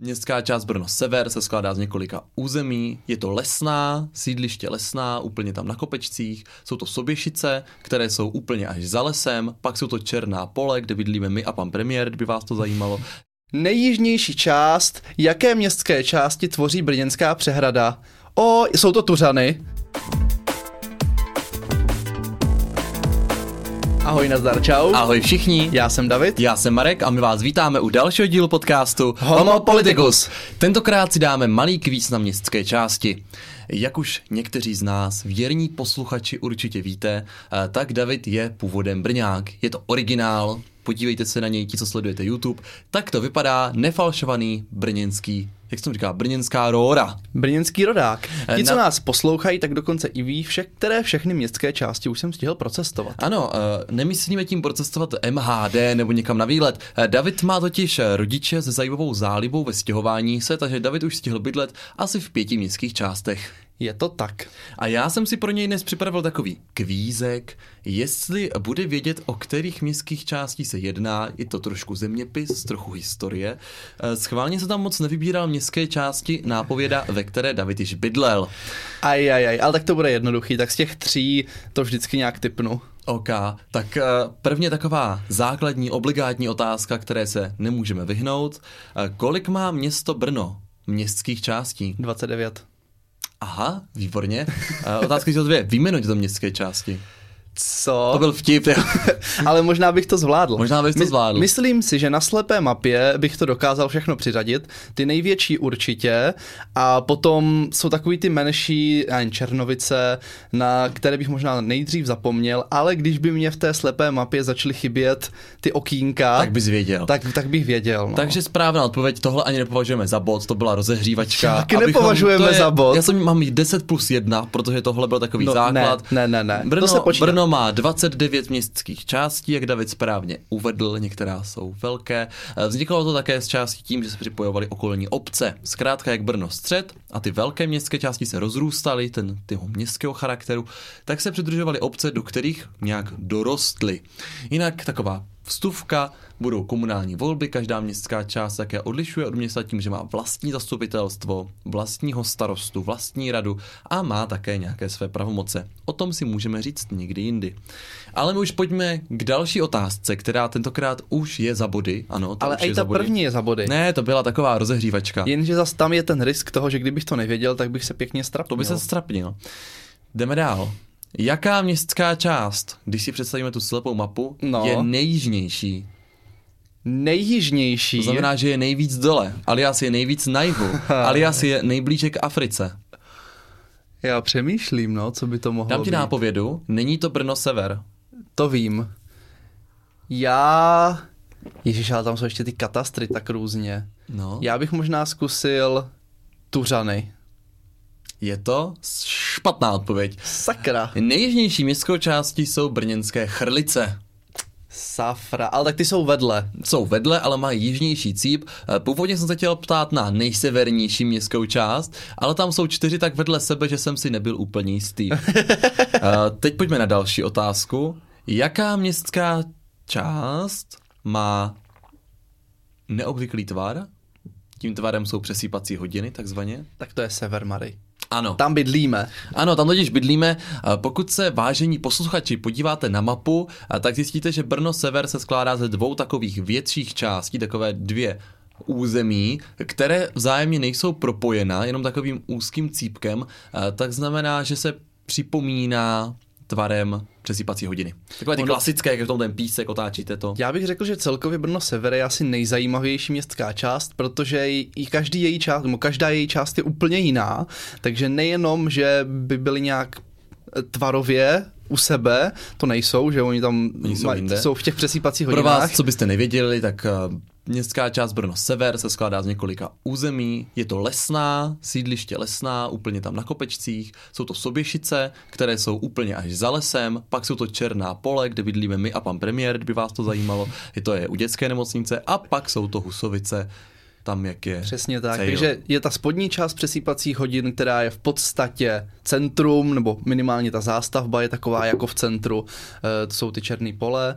Městská část Brno Sever se skládá z několika území. Je to lesná, sídliště lesná, úplně tam na kopečcích. Jsou to soběšice, které jsou úplně až za lesem. Pak jsou to černá pole, kde bydlíme my a pan premiér, kdyby vás to zajímalo. Nejjižnější část, jaké městské části tvoří Brněnská přehrada? O, jsou to Tuřany. Ahoj, nazdar, čau. Ahoj všichni. Já jsem David. Já jsem Marek a my vás vítáme u dalšího dílu podcastu Homo Politicus. Tentokrát si dáme malý kvíz na městské části. Jak už někteří z nás, věrní posluchači určitě víte, eh, tak David je původem Brňák. Je to originál, podívejte se na něj, ti, co sledujete YouTube. Tak to vypadá nefalšovaný brněnský jak jsem říká, brněnská róra. Brněnský rodák. Eh, Ti, co na- nás poslouchají, tak dokonce i ví, vše, které všechny městské části už jsem stihl procestovat. Ano, eh, nemyslíme tím procestovat MHD nebo někam na výlet. Eh, David má totiž rodiče se zajímavou zálibou ve stěhování se, takže David už stihl bydlet asi v pěti městských částech. Je to tak. A já jsem si pro něj dnes připravil takový kvízek, jestli bude vědět, o kterých městských částí se jedná, je to trošku zeměpis, trochu historie. Eh, Schválně se tam moc nevybíral městské části nápověda, ve které David již bydlel. Aj, aj, aj, ale tak to bude jednoduchý, tak z těch tří to vždycky nějak typnu. OK, tak eh, prvně taková základní, obligátní otázka, které se nemůžeme vyhnout. Eh, Kolik má město Brno městských částí? 29. Aha, výborně. Eh, Otázka číslo dvě. Výjmenuj to městské části. Co? To byl vtip. jo. Ale možná bych to zvládl. Možná bys to zvládl. Myslím si, že na slepé mapě bych to dokázal všechno přiřadit. Ty největší určitě a potom jsou takový ty menší, já nevím, Černovice, na které bych možná nejdřív zapomněl, ale když by mě v té slepé mapě začaly chybět ty okýnka, Tak bys věděl. tak, tak bych věděl. No. Takže správná odpověď, tohle ani nepovažujeme za bod, to byla rozehřívačka. Taky abychom- nepovažujeme je, za bod. Já jsem mám jít 10 plus 1, protože tohle byl takový No, základ. ne, ne, ne, ne. Brno, To se počítá. Brno má 29 městských částí, jak David správně uvedl, některá jsou velké. Eh, Vzniklo to také z částí tím, že se připojovaly okolní obce. Zkrátka jak Brno střed a ty velké městské části se rozrůstaly, ten tyho městského charakteru, tak se přidružovaly obce, do kterých nějak dorostly. Jinak taková vstuvka, budou komunální volby, každá městská část také odlišuje od města tím, že má vlastní zastupitelstvo, vlastního starostu, vlastní radu a má také nějaké své pravomoce. O tom si můžeme říct někdy jindy. Ale my už pojďme k další otázce, která tentokrát už je za body. Ano, to Ale už je i ta první je za body. Ne, to byla taková rozehřívačka. Jenže zas tam je ten risk toho, že kdybych to nevěděl, tak bych se pěkně strapnil. To by se strapnil. Jdeme dál. Jaká městská část, když si představíme tu slepou mapu, No. je nejjižnější? Nejjižnější. To znamená, že je nejvíc dole, alias je nejvíc na jihu, alias je nejblíže k Africe. Já přemýšlím, no, co by to mohlo Dám ti být. nápovědu, není to Brno sever. To vím. Já... Ježíš, ale tam jsou ještě ty katastry tak různě. No. Já bych možná zkusil Tuřany. Je to špatná odpověď. Sakra. Nejjižnější městskou částí jsou brněnské chrlice. Safra. Ale tak ty jsou vedle. Jsou vedle, ale mají jižnější cíp. Eh, Původně jsem se chtěl ptát na nejsevernější městskou část, ale tam jsou čtyři tak vedle sebe, že jsem si nebyl úplně jistý. Eh, Teď pojďme na další otázku. Jaká městská část má neobvyklý tvar? Tím tvarem jsou přesýpací hodiny, takzvaně. Tak to je Sever Mary. Ano. Tam bydlíme. Ano, tam totiž bydlíme. Pokud se vážení posluchači podíváte na mapu, tak zjistíte, že Brno Sever se skládá ze dvou takových větších částí, takové dvě území, které vzájemně nejsou propojena, jenom takovým úzkým cípkem, tak znamená, že se připomíná tvarem přesýpací hodiny. Takové ty Ono- klasické, jak v tom ten písek, otáčíte to. Já bych řekl, že celkově Brno Sever je asi nejzajímavější městská část, protože i každý její část, nebo každá její část je úplně jiná, takže nejenom, že by byly nějak eh, tvarově u sebe, to nejsou, že oni tam Oni jsou jinde. jsou v těch přesýpacích Pro hodinách. vás, co byste nevěděli, tak eh, městská část Brno Sever se skládá z několika území. Je to lesná, sídliště lesná, úplně tam na kopečcích. Jsou to soběšice, které jsou úplně až za lesem. Pak jsou to černá pole, kde bydlíme my a pan premiér, kdyby vás to zajímalo. Je to je u dětské nemocnice. A pak jsou to Husovice, tam, jak je. Přesně tak, cejl. takže je ta spodní část přesýpacích hodin, která je v podstatě centrum, nebo minimálně ta zástavba je taková jako v centru, e, to jsou ty černé pole, e,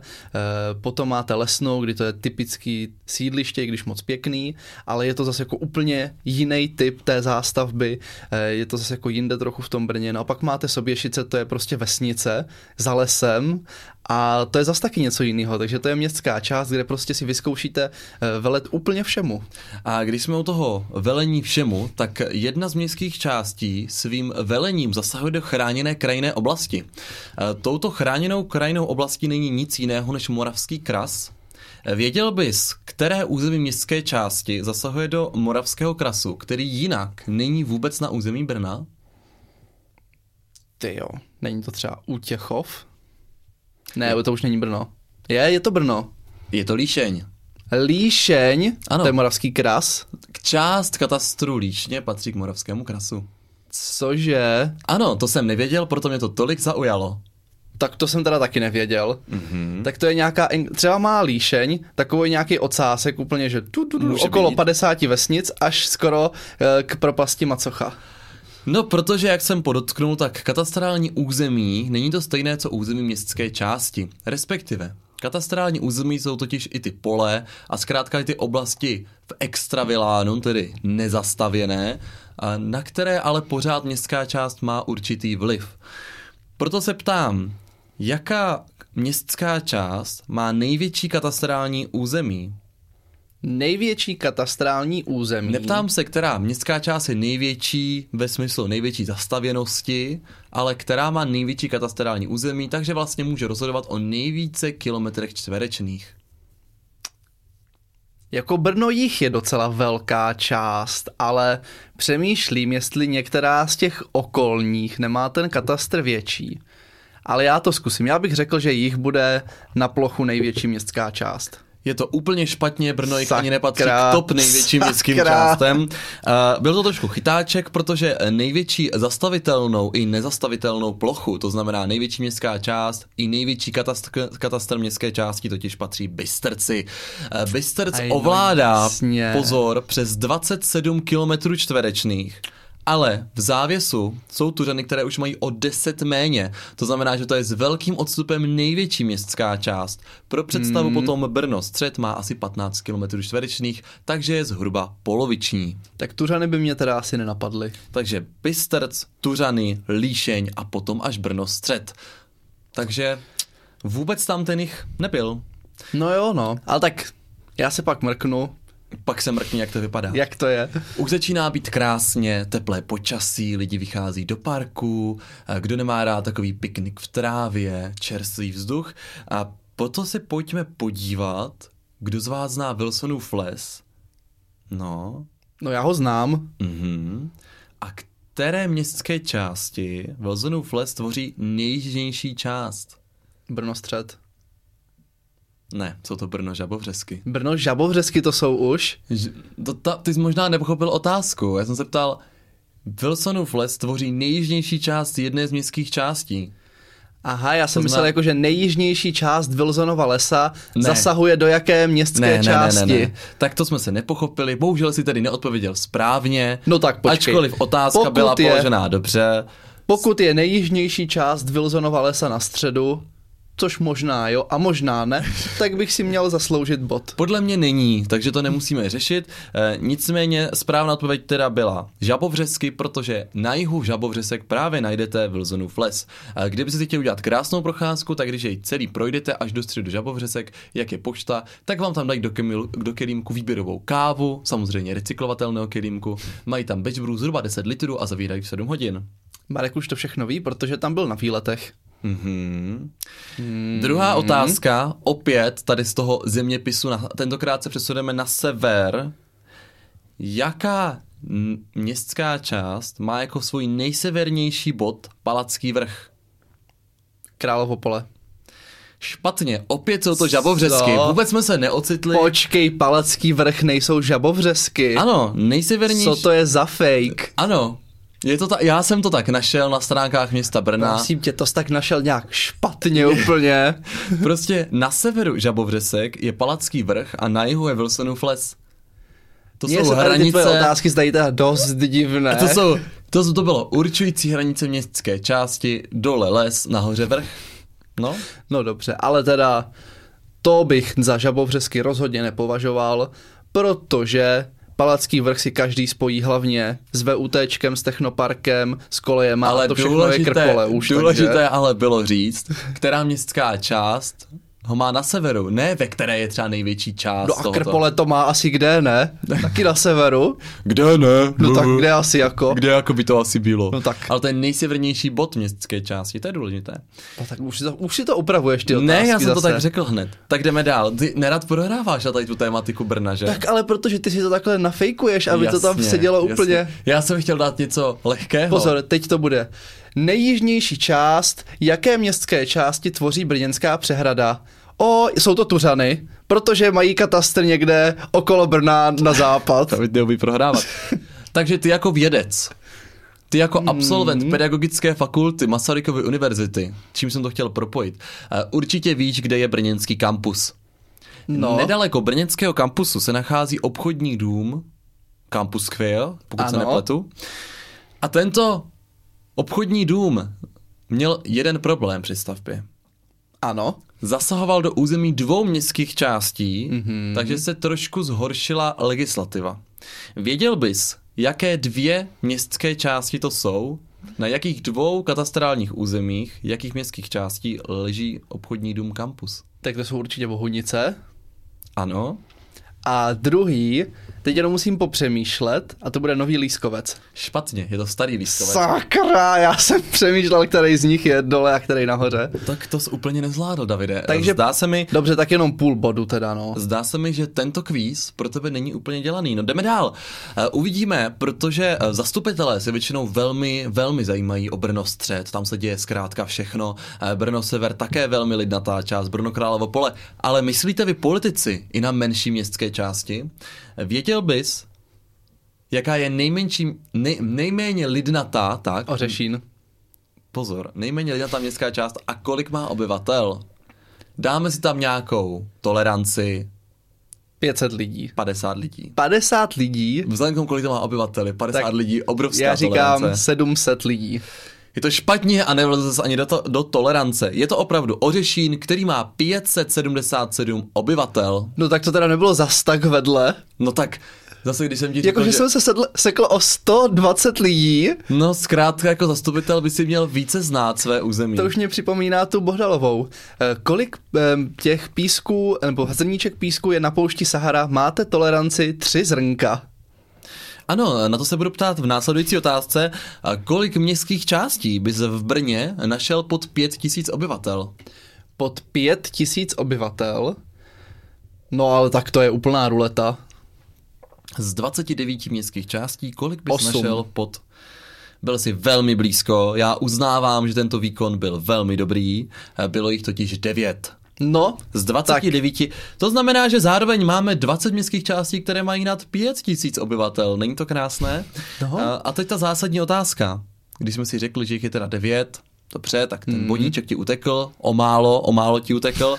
potom máte lesnou, kdy to je typický sídliště, když moc pěkný, ale je to zase jako úplně jiný typ té zástavby, e, je to zase jako jinde trochu v tom Brně, no a pak máte Soběšice, to je prostě vesnice za lesem a to je zase taky něco jiného, takže to je městská část, kde prostě si vyzkoušíte eh, velet úplně všemu. A když jsme u toho velení všemu, tak jedna z městských částí svým velením zasahuje do chráněné krajinné oblasti. E, Touto chráněnou krajinnou oblastí není nic jiného než Moravský kras. E, Věděl bys, které území městské části zasahuje do Moravského krasu, který jinak není vůbec na území Brna? Ty jo, není to třeba Útěchov? Ne, to už není Brno. Je, je to Brno. Je to Líšeň. Líšeň, Ano. to je moravský kras. Část katastru Líšně patří k Moravskému krasu. Cože? Ano, to jsem nevěděl, proto mě to tolik zaujalo. Tak to jsem teda taky nevěděl. Mhm. Tak to je nějaká, třeba má líšeň, takový nějaký ocásek úplně, že tu, tu, tu, okolo být. 50 vesnic až skoro eh, k propasti Macocha. No, protože jak jsem podotknul, tak katastrální území není to stejné, co území městské části. Respektive, katastrální území jsou totiž i ty pole a zkrátka i ty oblasti v extravilánu, tedy nezastavěné, na které ale pořád městská část má určitý vliv. Proto se ptám, jaká městská část má největší katastrální území? Největší katastrální území. Neptám se, která městská část je největší ve smyslu největší zastavěnosti, ale která má největší katastrální území, takže vlastně může rozhodovat o nejvíce kilometrech čtverečných. Jako Brno jich je docela velká část, ale přemýšlím, jestli některá z těch okolních nemá ten katastr větší. Ale já to zkusím. Já bych řekl, že jich bude na plochu největší městská část. Je to úplně špatně, Brno jich ani nepatří k top největším městským částem. Uh, byl to trošku chytáček, protože největší zastavitelnou i nezastavitelnou plochu, to znamená největší městská část i největší katastr, katastr městské části, totiž patří Bystrci. Uh, Bystrc Aj, no ovládá, jasně. pozor, přes 27 km čtverečných. Ale v závěsu jsou tuřany, které už mají o 10 méně. To znamená, že to je s velkým odstupem největší městská část. Pro představu Hmm. potom Brno střed má asi 15 km čtverečných, takže je zhruba poloviční. Tak Tuřany by mě teda asi nenapadly. Takže Bystrc, Tuřany, Líšeň a potom až Brno střed. Takže vůbec tam ten jich nebyl. No jo, no. Ale tak já se pak mrknu, Pak se mrkni, jak to vypadá. jak to je. Už začíná být krásně, teplé počasí, lidi vychází do parku, kdo nemá rád takový piknik v trávě, čerstvý vzduch. A potom se pojďme podívat, kdo z vás zná Wilsonův les. No, No já ho znám. mhm. A které městské části Wilsonův les tvoří nejjižnější část? Brno střed. Ne, jsou to Brno Žabovřesky. Brno žabovřesky to jsou už. Ž- To, ta, ty jsi možná nepochopil otázku. Já jsem se ptal, Wilsonův les tvoří nejjižnější část jedné z městských částí. Aha, já jsem To myslel zná- jako, že nejjižnější část Wilsonova lesa Ne. zasahuje do jaké městské části. Tak to jsme se nepochopili. Bohužel si tedy neodpověděl správně. No tak počkej. Ačkoliv otázka Pokud byla je- položená dobře. Pokud je nejjižnější část Wilsonova lesa na středu, což možná jo a možná ne, tak bych si měl zasloužit bod. Podle mě není, takže to nemusíme řešit. E, nicméně správná odpověď teda byla Žabovřesky, protože na jihu Žabovřesek právě najdete Wilsonův les. E, kdybyste si chtěli udělat krásnou procházku, tak když jej celý projdete až do středu Žabovřesek, jak je pošta, tak vám tam dají do, kemil, do kelímku výběrovou kávu, samozřejmě recyklovatelného kelímku, mají tam batch brew zhruba 10 litrů a zavírají v 7 hodin. Marek už to všechno ví, protože tam byl na výletech. Mm-hmm. Druhá otázka, opět tady z toho zeměpisu, na, tentokrát se přesuneme na sever. Jaká městská část má jako svůj nejsevernější bod Palacký vrch? Královo pole. Špatně, opět jsou to žabovřesky. Co? Vůbec jsme se neocitli. Počkej, Palacký vrch nejsou žabovřesky. Ano, nejsevernější. Co to je za fake? Ano, je to ta, já jsem to tak našel na stránkách města Brna. Prosím tě, to jsi tak našel nějak špatně úplně. Prostě na severu Žabovřesek je Palacký vrch a na jihu je Wilsonův les. To Mně jsou se hranice... tvoje otázky zdají teda dost divné. To jsou, to, to bylo určující hranice městské části, dole les, nahoře vrch. No, No dobře, ale teda to bych za žabovřesky rozhodně nepovažoval, protože Palacký vrch si každý spojí hlavně s VUTčkem, s technoparkem, s kolejema ale to všechno je důležité, krkole už. důležité takže... ale bylo říct, která městská část ho má na severu, ne ve které je třeba největší část No a tohoto. Krpole to má asi kde, ne? Taky na severu. Kde ne? No tak kde asi jako? Kde jako by to asi bylo? No tak. Ale to je nejsevernější bod městské části, to je důležité. No tak už si to, už si to upravuješ ty otázky Ne, já jsem to zase. tak řekl hned. Tak jdeme dál. Ty nerad prohráváš na tady tu tématiku Brna, že? Tak ale protože ty si to takhle nafejkuješ, aby to tam Jasně, sedělo jasně. úplně. Já jsem chtěl dát něco lehkého. Pozor, teď to bude. Nejjižnější část, jaké městské části tvoří Brněnská přehrada? O, jsou to Tuřany, protože mají katastr někde okolo Brna na západ. To neumí prohrávat. Takže ty jako vědec, ty jako Hmm. absolvent pedagogické fakulty Masarykovy univerzity, čím jsem to chtěl propojit, eh, určitě víš, kde je brněnský kampus. No. Nedaleko brněnského kampusu se nachází obchodní dům Campus Quail, pokud se Ano. nepletu. A tento obchodní dům měl jeden problém při stavbě. Ano. Zasahoval do území dvou městských částí, mm-hmm. takže se trošku zhoršila legislativa. Věděl bys, jaké dvě městské části to jsou? Na jakých dvou katastrálních územích, jakých městských částí leží obchodní dům kampus? Tak to jsou určitě Bohunice. Ano, A druhý, teď jenom musím popřemýšlet, a to bude Nový Lískovec. špatně, je to starý lískovec. Sakra, já jsem přemýšlel, který z nich je dole a který nahoře. Tak to jsi úplně nezvládl, Davide. Takže- Zdá se mi, Dobře, tak jenom půl bodu teda, no. Zdá se mi, že tento kvíz pro tebe není úplně dělaný. No jdeme dál. Uh, uvidíme, protože uh, zastupitelé se většinou velmi, velmi zajímají o Brno střed. Tam se děje zkrátka všechno. Uh, Brno sever také velmi lidnatá část, Brno Královo pole. Ale myslíte vy politici i na menší městské části? Věděl bys, jaká je nejmenší, nej, nejméně lidnatá, tak? Ořešín. Pozor, nejméně lidnatá městská část a kolik má obyvatel? Dáme si tam nějakou toleranci, 500 lidí. 50 lidí. 50 lidí, Vzhledem k tomu, kolik to má obyvatel, je 50 Tak lidí, obrovská já říkám tolerance. 700 lidí. Je to špatně a nevleze se ani do, to, do tolerance. Je to opravdu Ořešín, který má 577 obyvatel. No tak to teda nebylo zas tak vedle. No tak, zase když jsem ti řekl, Jakože že... jsem se sedl, sekl o 120 lidí, No zkrátka jako zastupitel by si měl více znát své území. to už mě připomíná tu Bohdalovou. Eh, Kolik eh, těch písků, nebo zrníček písku je na poušti Sahara? Máte toleranci 3 zrnka. Ano, na to se budu ptát v následující otázce. Kolik městských částí bys v Brně našel pod 5000 obyvatel? Pod 5000 obyvatel. No ale tak to je úplná ruleta. Z 29 městských částí, kolik bys Osm. našel pod... Byl si velmi blízko, já uznávám, že tento výkon byl velmi dobrý, bylo jich totiž 9. No, Z 29. To znamená, že zároveň máme 20 městských částí, které mají nad 5000 obyvatel. Není to krásné? No. A, a teď ta zásadní otázka. Když jsme si řekli, že jich je teda 9, dobře, tak ten Mhm. bodíček ti utekl, o málo, o málo ti utekl,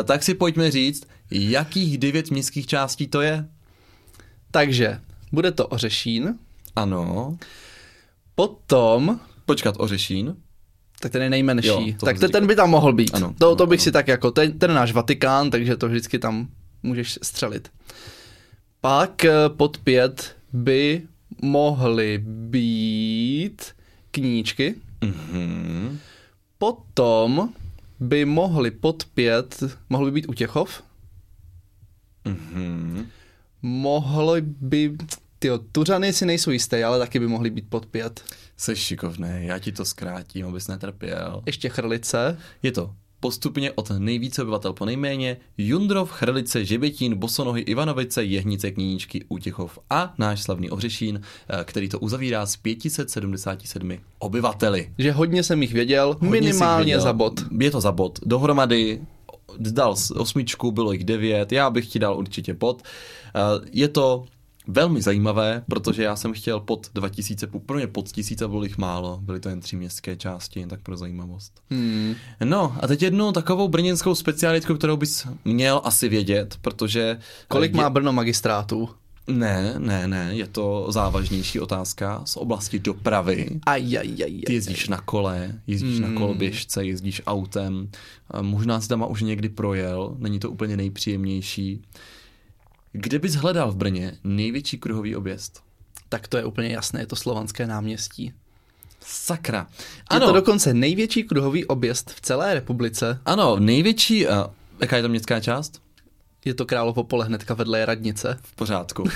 Eh, tak si pojďme říct, jakých 9 městských částí to je? takže bude to Ořešín, Ano. potom, Počkat, Ořešín. Tak ten je nejmenší, Jo, tak ten, ten by tam mohl být. Ano, to, ano, to bych ano. si tak jako, ten, ten náš Vatikán, takže to vždycky tam můžeš střelit. Pak eh, pod pět by mohly být kníčky, Mhm. potom by mohly pod pět, mohl by být Utěchov, Mhm. mohly by, tyjo, Tuřany si nejsou jisté, ale taky by mohly být pod pět. Jsi šikovný, já ti to zkrátím, abys netrpěl. Ještě Chrlice, Je to postupně od nejvíce obyvatel po nejméně Jundrov, Chrlice, Žebětín, Bosonohy, Ivanovice, Jehnice, Kníčky, Útěchov a náš slavný Ohřešín, eh, který to uzavírá s 577 obyvateli. že hodně jsem jich věděl, Hodně minimálně viděl. za bod. Je to za bod. Dohromady dal osmičku, bylo jich devět, já bych ti dal určitě pod. Eh, Je to velmi zajímavé, protože já jsem chtěl pod 2000, pro mě pod 1000 bylo jich málo, byly to jen tři městské části, jen tak pro zajímavost. Hmm. No a teď jednu takovou brněnskou specialitku, kterou bys měl asi vědět, protože... Kolik eh, má Brno magistrátů? Ne, ne, ne, je to závažnější otázka z oblasti dopravy. Ajajaj. Ty jezdíš na kole, jezdíš na koloběžce, jezdíš autem, a možná si tam už někdy projel, není to úplně nejpříjemnější. Kde bys hledal v Brně největší kruhový objezd? Tak to je úplně jasné, je to slovanské náměstí. Sakra. Ano. Je to dokonce největší kruhový objezd v celé republice. Ano, největší, uh, jaká je to městská část? Je to Královo pole hnedka vedle radnice. V pořádku.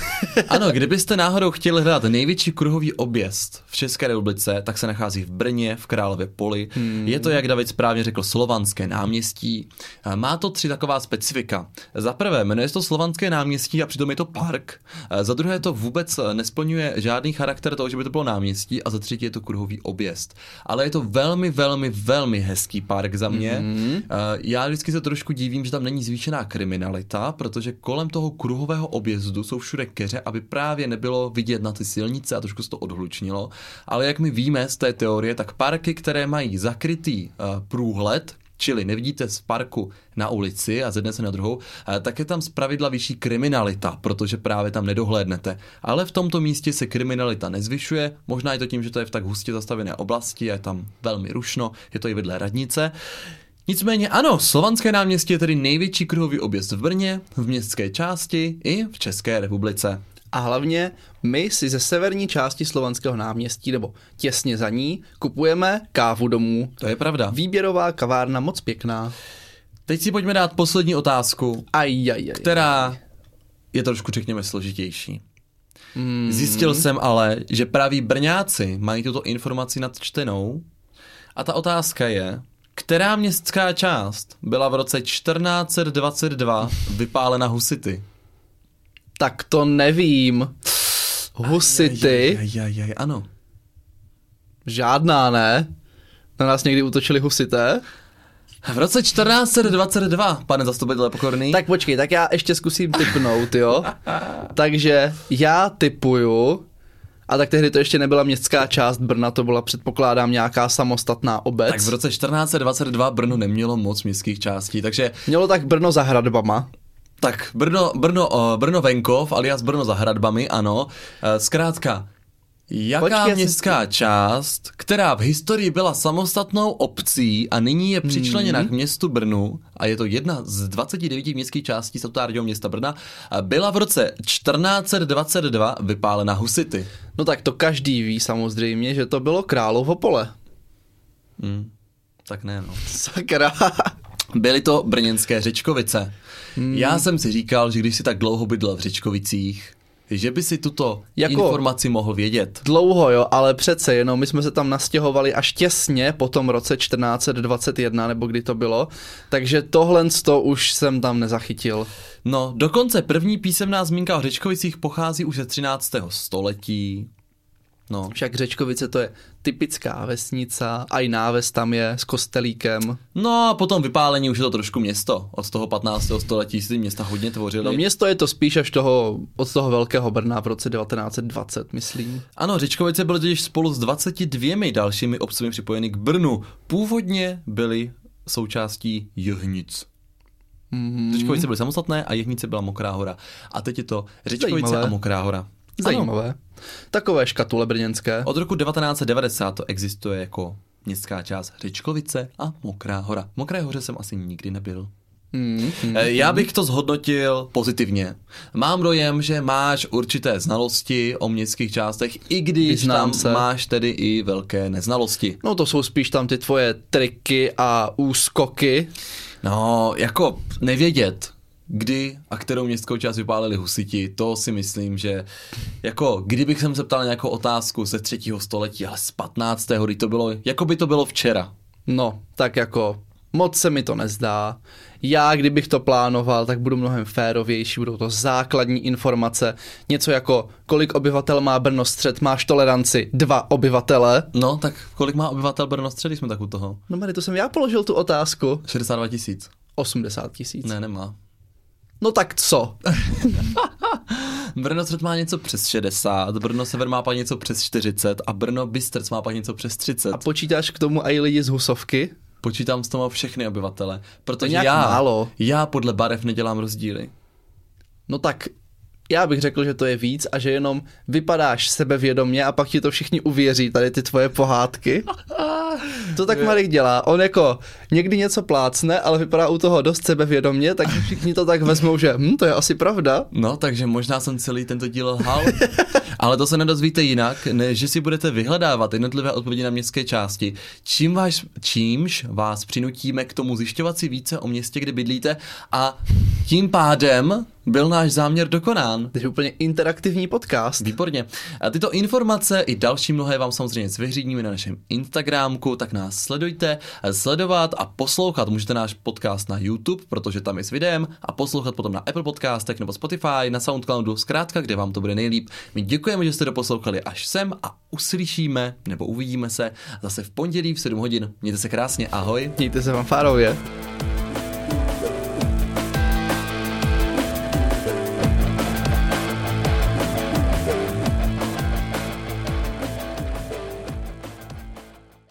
Ano, kdybyste náhodou chtěli hledat největší kruhový objezd v České republice, tak se nachází v Brně, v Králově poli. Hmm. Je to, jak David správně řekl, slovanské náměstí. Má to tři taková specifika. Za prvé, jmenuje se to slovanské náměstí a přitom je to park. Za druhé, to vůbec nesplňuje žádný charakter toho, že by to bylo náměstí. A za třetí je to kruhový objezd. Ale je to velmi, velmi, velmi hezký park za mě. Hmm. Já vždycky se trošku divím, že tam není zvýšená kriminalita protože kolem toho kruhového objezdu jsou všude keře, aby právě nebylo vidět na ty silnice a trošku se to odhlučnilo. Ale jak my víme z té teorie, tak parky, které mají zakrytý uh, průhled, čili nevidíte z parku na ulici a ze dne se na druhou, eh, tak je tam zpravidla vyšší kriminalita, protože právě tam nedohlédnete. Ale v tomto místě se kriminalita nezvyšuje, možná je to tím, že to je v tak hustě zastavené oblasti a je tam velmi rušno, je to i vedle radnice. Nicméně ano, Slovanské náměstí je tedy největší kruhový objezd v Brně, v městské části i v České republice. A hlavně my si ze severní části Slovanského náměstí, nebo těsně za ní, kupujeme kávu domů. To je pravda. Výběrová kavárna, moc pěkná. Teď si pojďme dát poslední otázku, aj, aj, aj, která je trošku, řekněme, složitější. Hmm. Zjistil jsem ale, že praví Brňáci mají tuto informaci nadčtenou a ta otázka je, která městská část byla v roce 1422 vypálena husity? Tak to nevím. Husity? Ajajaj, ano. Žádná, ne? Na nás někdy útočili husité? V roce 1422, pane zastupitele pokorný. Tak počkej, tak já ještě zkusím typnout, jo? Takže já typuju, a tak tehdy to ještě nebyla městská část Brna, to byla předpokládám nějaká samostatná obec. Tak v roce 1422 Brno nemělo moc městských částí, takže... Mělo tak Brno za hradbama. Tak Brno, Brno, Brno venkov, alias Brno za hradbami, ano. Eh, zkrátka, Jaká Počkej, městská si... část, která v historii byla samostatnou obcí a nyní je přičleněna hmm. k městu Brnu, a je to jedna z 29 městských částí statutárního města Brna, byla v roce 1422 vypálena husity. No tak to každý ví samozřejmě, že to bylo Královo pole. Hmm. Tak ne, no. Sakra. Byly to brněnské Řečkovice. Hmm. Já jsem si říkal, že když si tak dlouho bydlel v Řečkovicích, že by si tuto jako informaci mohl vědět. Dlouho jo, ale přece jenom my jsme se tam nastěhovali až těsně po tom roce 1421, nebo kdy to bylo, takže tohle to už jsem tam nezachytil. No, dokonce první písemná zmínka o Řečkovicích pochází už ze 13. století. No. Však Řečkovice to je typická vesnice, a i náves tam je s kostelíkem. No a potom vypálení už je to trošku město. Od toho 15. století si města hodně tvořily. No město je to spíš až toho, od toho velkého Brna v roce 1920, myslím. Ano, Řečkovice byly totiž spolu s 22 dalšími obcemi připojeny k Brnu. Původně byly součástí Jehnic. Mm-hmm. Řečkovice byly samostatné a Jehnice byla Mokrá hora. A teď je to Řečkovice Zajímavé. a Mokrá hora. Zajímavé. Takové škatule brněnské. Od roku 1990 to existuje jako městská část Řečkovice a Mokrá hora. Mokré hoře jsem asi nikdy nebyl. Mm, mm, Já bych to zhodnotil pozitivně. Mám dojem, že máš určité znalosti o městských částech, i když Vyznám tam se. máš tedy i velké neznalosti. No to jsou spíš tam ty tvoje triky a úskoky. No, jako nevědět, kdy a kterou městskou část vypálili husiti, to si myslím, že jako kdybych jsem se ptal nějakou otázku ze třetího století, ale z 15. kdy to bylo, jako by to bylo včera. No, tak jako moc se mi to nezdá. Já, kdybych to plánoval, tak budu mnohem férovější, budou to základní informace. Něco jako, kolik obyvatel má Brno střed, máš toleranci dva obyvatele. No, tak kolik má obyvatel Brno střed, když jsme tak u toho? No Mary, to jsem já položil tu otázku. 62 tisíc. 80 tisíc. Ne, nemá. No tak co? Brno Střed má něco přes 60, Brno Sever má pak něco přes 40 a Brno Bystrc má pak něco přes 30. A počítáš k tomu i lidi z Husovky? Počítám s tomu všechny obyvatele, protože já, málo. já podle barev nedělám rozdíly. No tak Já bych řekl, že to je víc a že jenom vypadáš sebevědomně a pak ti to všichni uvěří, tady ty tvoje pohádky. To tak Marek dělá. On jako někdy něco plácne, ale vypadá u toho dost sebevědomně, tak všichni to tak vezmou, že hm, to je asi pravda. No, takže možná jsem celý tento díl lhal, ale to se nedozvíte jinak, než že si budete vyhledávat jednotlivé odpovědi na městské části, čím vás, čímž vás přinutíme k tomu zjišťovat si více o městě, kde bydlíte a tím pádem byl náš záměr dokonán. To je úplně interaktivní podcast. Výborně. A tyto informace i další mnohé vám samozřejmě zveřejníme na našem Instagramku, tak nás sledujte, sledovat a poslouchat. Můžete náš podcast na YouTube, protože tam je s videem, a poslouchat potom na Apple Podcastech nebo Spotify, na Soundcloudu, zkrátka, kde vám to bude nejlíp. My děkujeme, že jste doposlouchali až sem a uslyšíme nebo uvidíme se zase v pondělí v 7 hodin. Mějte se krásně, ahoj. Mějte se vám fárově.